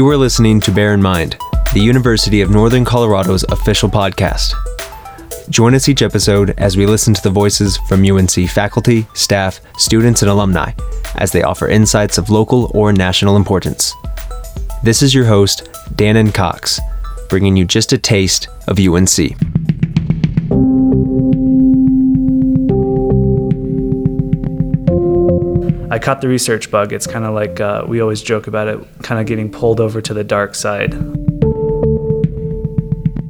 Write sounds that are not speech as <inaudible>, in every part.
You are listening to Bear in Mind, the University of Northern Colorado's official podcast. Join us each episode as we listen to the voices from UNC faculty, staff, students, and alumni as they offer insights of local or national importance. This is your host, Dannon Cox, bringing you just a taste of UNC. I caught the research bug. It's kind of like uh, we always joke about it, kind of getting pulled over to the dark side.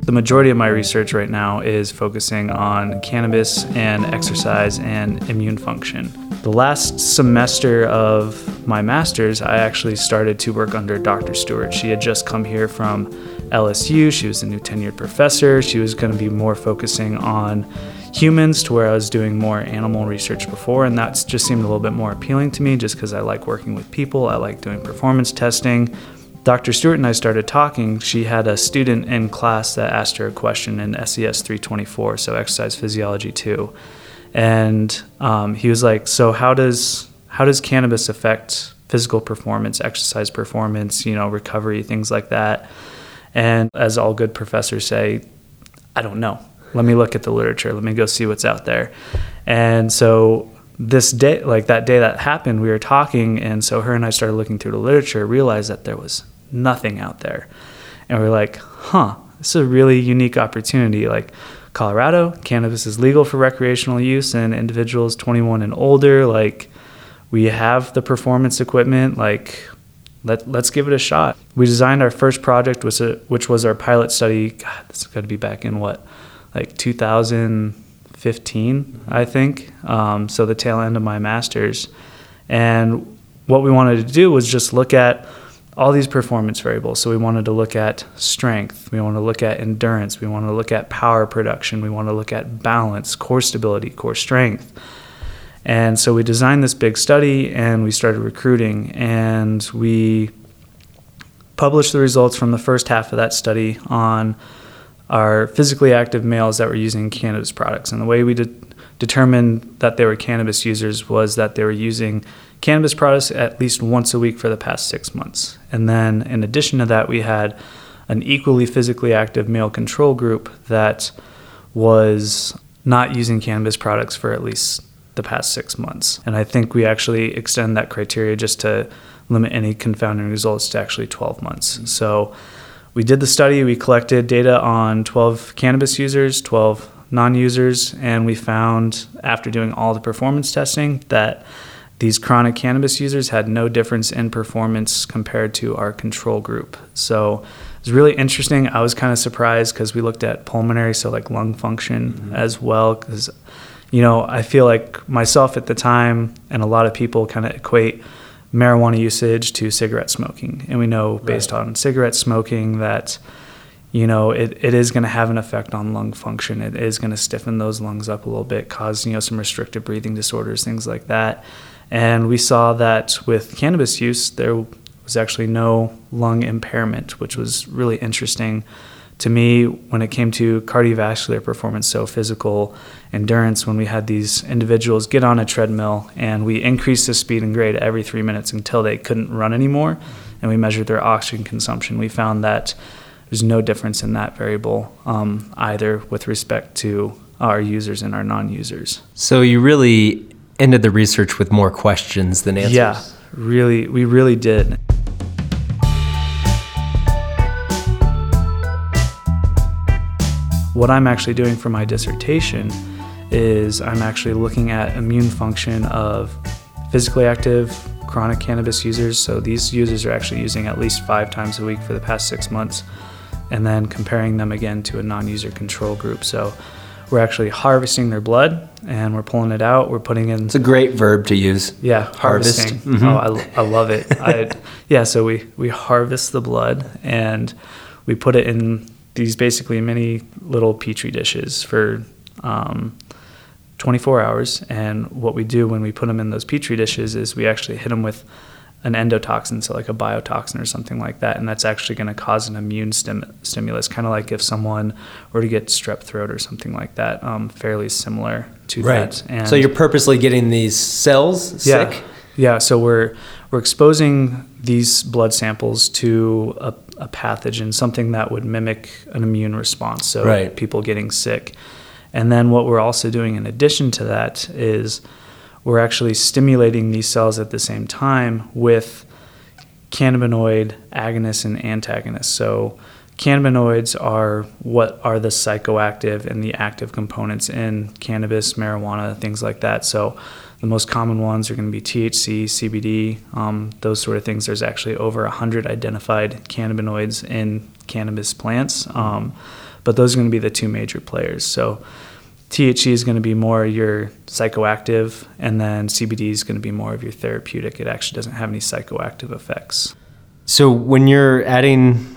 The majority of my research right now is focusing on cannabis and exercise and immune function. The last semester of my master's, I actually started to work under Dr. Stewart. She had just come here from LSU. She was a new tenured professor. She was going to be more focusing on humans to where I was doing more animal research before, and that just seemed a little bit more appealing to me just because I like working with people, I like doing performance testing. Dr. Stewart and I started talking. She had a student in class that asked her a question in SES 324, so exercise physiology 2. And um, he was like, So, how does, how does cannabis affect physical performance, exercise performance, you know, recovery, things like that? And as all good professors say, I don't know let me look at the literature. Let me go see what's out there. And so this day like that day that happened we were talking and so her and i started looking through the literature realized that there was nothing out there. And we are like huh this is a really unique opportunity. Like colorado cannabis is legal for recreational use and individuals 21 and older like we have the performance equipment like let, let's give it a shot. We designed our first project which, which was our pilot study. God this is going to be back in what like 2015, I think. Um, so the tail end of my master's, and what we wanted to do was just look at all these performance variables. So we wanted to look at strength, we want to look at endurance, we want to look at power production, we want to look at balance, core stability, core strength. And so we designed this big study and we started recruiting and we published the results from the first half of that study on are physically active males that were using cannabis products. And the way we de- determined that they were cannabis users was that they were using cannabis products at least once a week for the past six months. And then, in addition to that, we had an equally physically active male control group that was not using cannabis products for at least the past six months. And I think we actually extend that criteria just to limit any confounding results to actually 12 months. So we did the study, we collected data on 12 cannabis users, 12 non users, and we found after doing all the performance testing that these chronic cannabis users had no difference in performance compared to our control group. So it was really interesting. I was kind of surprised because we looked at pulmonary, so like lung function mm-hmm. as well. Because, you know, I feel like myself at the time and a lot of people kind of equate marijuana usage to cigarette smoking. And we know based right. on cigarette smoking that you know it, it is going to have an effect on lung function it is going to stiffen those lungs up a little bit cause you know some restrictive breathing disorders things like that and we saw that with cannabis use there was actually no lung impairment which was really interesting to me when it came to cardiovascular performance, so physical endurance, when we had these individuals get on a treadmill and we increased the speed and grade every three minutes until they couldn't run anymore, and we measured their oxygen consumption, we found that there's no difference in that variable um, either with respect to our users and our non-users. So you really ended the research with more questions than answers. Yeah, really, we really did. What I'm actually doing for my dissertation is I'm actually looking at immune function of physically active chronic cannabis users. So these users are actually using at least five times a week for the past six months, and then comparing them again to a non user control group. So we're actually harvesting their blood and we're pulling it out. We're putting in. It's a great verb to use. Yeah, harvesting. Mm-hmm. Oh, I, I love it. I, yeah, so we, we harvest the blood and we put it in these basically mini little petri dishes for um, 24 hours. And what we do when we put them in those petri dishes is we actually hit them with an endotoxin, so like a biotoxin or something like that, and that's actually going to cause an immune stim- stimulus, kind of like if someone were to get strep throat or something like that, um, fairly similar to right. that. And so you're purposely getting these cells yeah, sick. Yeah, so we're we're exposing these blood samples to a, a pathogen, something that would mimic an immune response. So Right. people getting sick, and then what we're also doing in addition to that is we're actually stimulating these cells at the same time with cannabinoid agonists and antagonists. So cannabinoids are what are the psychoactive and the active components in cannabis, marijuana, things like that. So the most common ones are going to be THC, CBD, um, those sort of things. There's actually over 100 identified cannabinoids in cannabis plants, um, but those are going to be the two major players. So THC is going to be more your psychoactive, and then CBD is going to be more of your therapeutic. It actually doesn't have any psychoactive effects. So when you're adding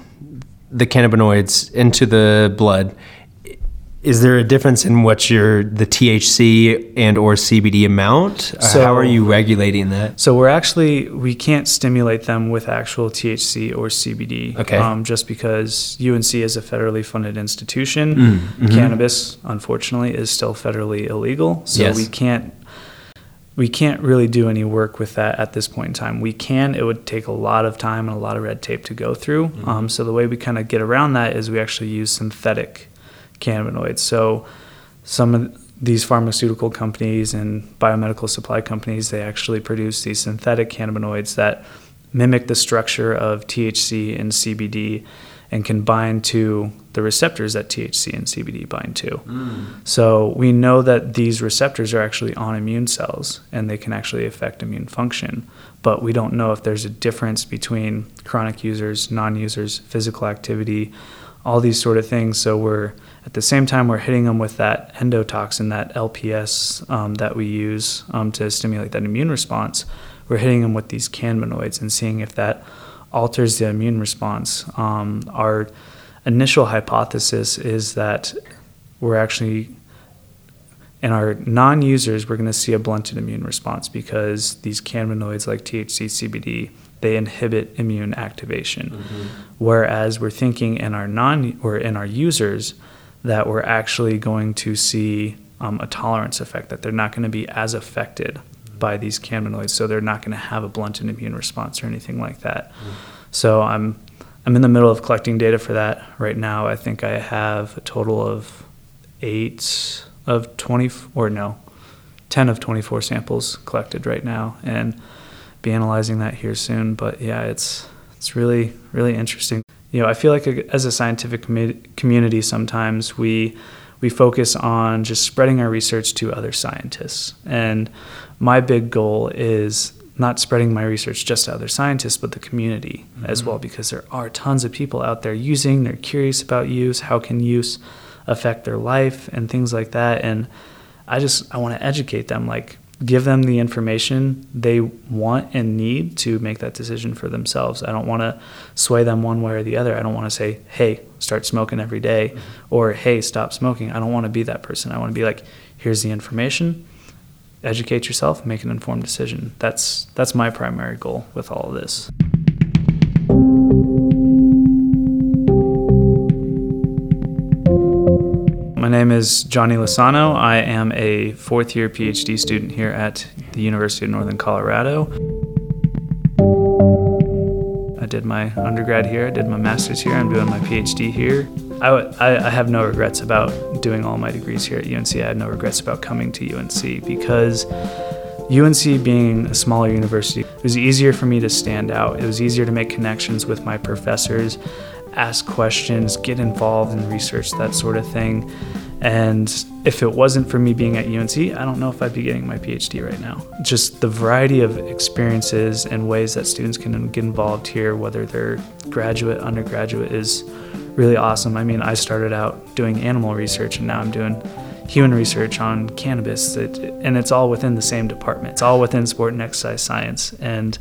the cannabinoids into the blood, is there a difference in what your the THC and or CBD amount? So- How are you regulating that? So we're actually we can't stimulate them with actual THC or CBD. Okay. Um, just because UNC is a federally funded institution, Mm, mhm. cannabis unfortunately is still federally illegal. So Yes. we can't we can't really do any work with that at this point in time. We can. It would take a lot of time and a lot of red tape to go through. Mm-hmm. Um, so the way we kind of get around that is we actually use synthetic cannabinoids. So some of these pharmaceutical companies and biomedical supply companies they actually produce these synthetic cannabinoids that mimic the structure of THC and CBD and can bind to the receptors that THC and CBD bind to. Mm. So we know that these receptors are actually on immune cells and they can actually affect immune function. But we don't know if there's a difference between chronic users, non users, physical activity, all these sort of things. So we're at the same time we're hitting them with that endotoxin, that LPS um, that we use um, to stimulate that immune response. We're hitting them with these cannabinoids and seeing if that alters the immune response. Um, our initial hypothesis is that we're actually in our non-users we're going to see a blunted immune response because these cannabinoids like THC, CBD, they inhibit immune activation. Mm-hmm. Whereas we're thinking in our non or in our users that we're actually going to see um, a tolerance effect that they're not going to be as affected mm-hmm. by these cannabinoids, so they're not going to have a blunted immune response or anything like that. Mm-hmm. So I'm I'm in the middle of collecting data for that right now. I think I have a total of eight of 20 or no, 10 of 24 samples collected right now and be analyzing that here soon. But yeah, it's it's really really interesting. You know, I feel like a, as a scientific commu- community, sometimes we we focus on just spreading our research to other scientists. And my big goal is not spreading my research just to other scientists, but the community as mm-hmm. well, because there are tons of people out there using, they're curious about use, how can use affect their life and things like that. And I just, I want to educate them, like give them the information they want and need to make that decision for themselves. I don't want to sway them one way or the other. I don't want to say, hey, start smoking every day," mm-hmm. or hey, stop smoking. I don't want to be that person. I want to be like, here's the information. Educate yourself, make an informed decision. That's that's my primary goal with all of this. Is Johnny Lisano. I am a fourth year PhD student here at the University of Northern Colorado. I did my undergrad here, I did my master's here, I'm doing my PhD here. I, w- I- I have no regrets about doing all my degrees here at UNC. I have no regrets about coming to UNC because UNC being a smaller university, it was easier for me to stand out. It was easier to make connections with my professors, ask questions, get involved in research, that sort of thing. And if it wasn't for me being at UNC, I don't know if I'd be getting my PhD right now. Just the variety of experiences and ways that students can get involved here, whether they're graduate, undergraduate, is really awesome. I mean, I started out doing animal research and now I'm doing human research on cannabis, it, and it's all within the same department. It's all within sport and exercise science. And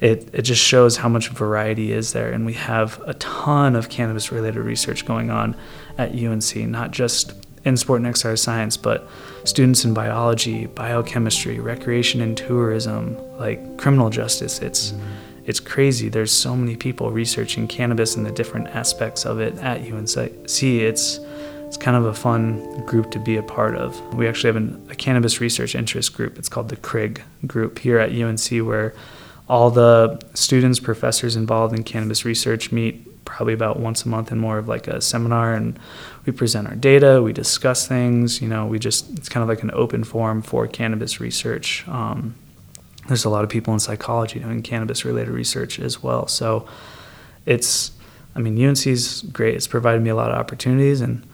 it, it just shows how much variety is there. And we have a ton of cannabis related research going on at UNC, not just in sport and exercise science, but students in biology, biochemistry, recreation and tourism, like criminal justice. It's mm-hmm. it's crazy. There's so many people researching cannabis and the different aspects of it at UNC. It's it's kind of a fun group to be a part of. We actually have an, a cannabis research interest group. It's called the CRIG group here at UNC, where all the students, professors involved in cannabis research meet probably about once a month and more of like a seminar and we present our data we discuss things you know we just it's kind of like an open forum for cannabis research um, there's a lot of people in psychology doing cannabis related research as well so it's i mean unc's great it's provided me a lot of opportunities and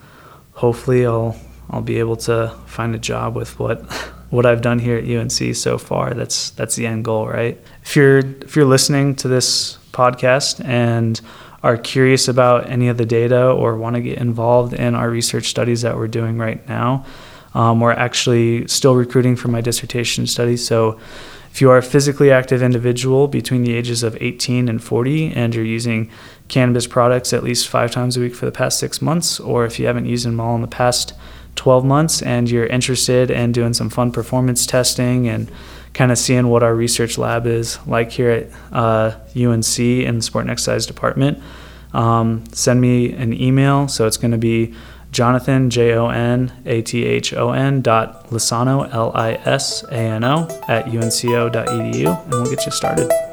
hopefully i'll i'll be able to find a job with what <laughs> what I've done here at UNC so far. That's that's the end goal, right? If you're if you're listening to this podcast and are curious about any of the data or want to get involved in our research studies that we're doing right now, um, we're actually still recruiting for my dissertation study. So if you are a physically active individual between the ages of 18 and 40 and you're using cannabis products at least five times a week for the past six months, or if you haven't used them all in the past 12 months and you're interested in doing some fun performance testing and kind of seeing what our research lab is like here at uh, UNC in the Sport and Exercise Department, um, send me an email. So it's going to be Jonathon, J O N A T H O N dot Lisano, L I S A N O, at unco.edu, and we'll get you started.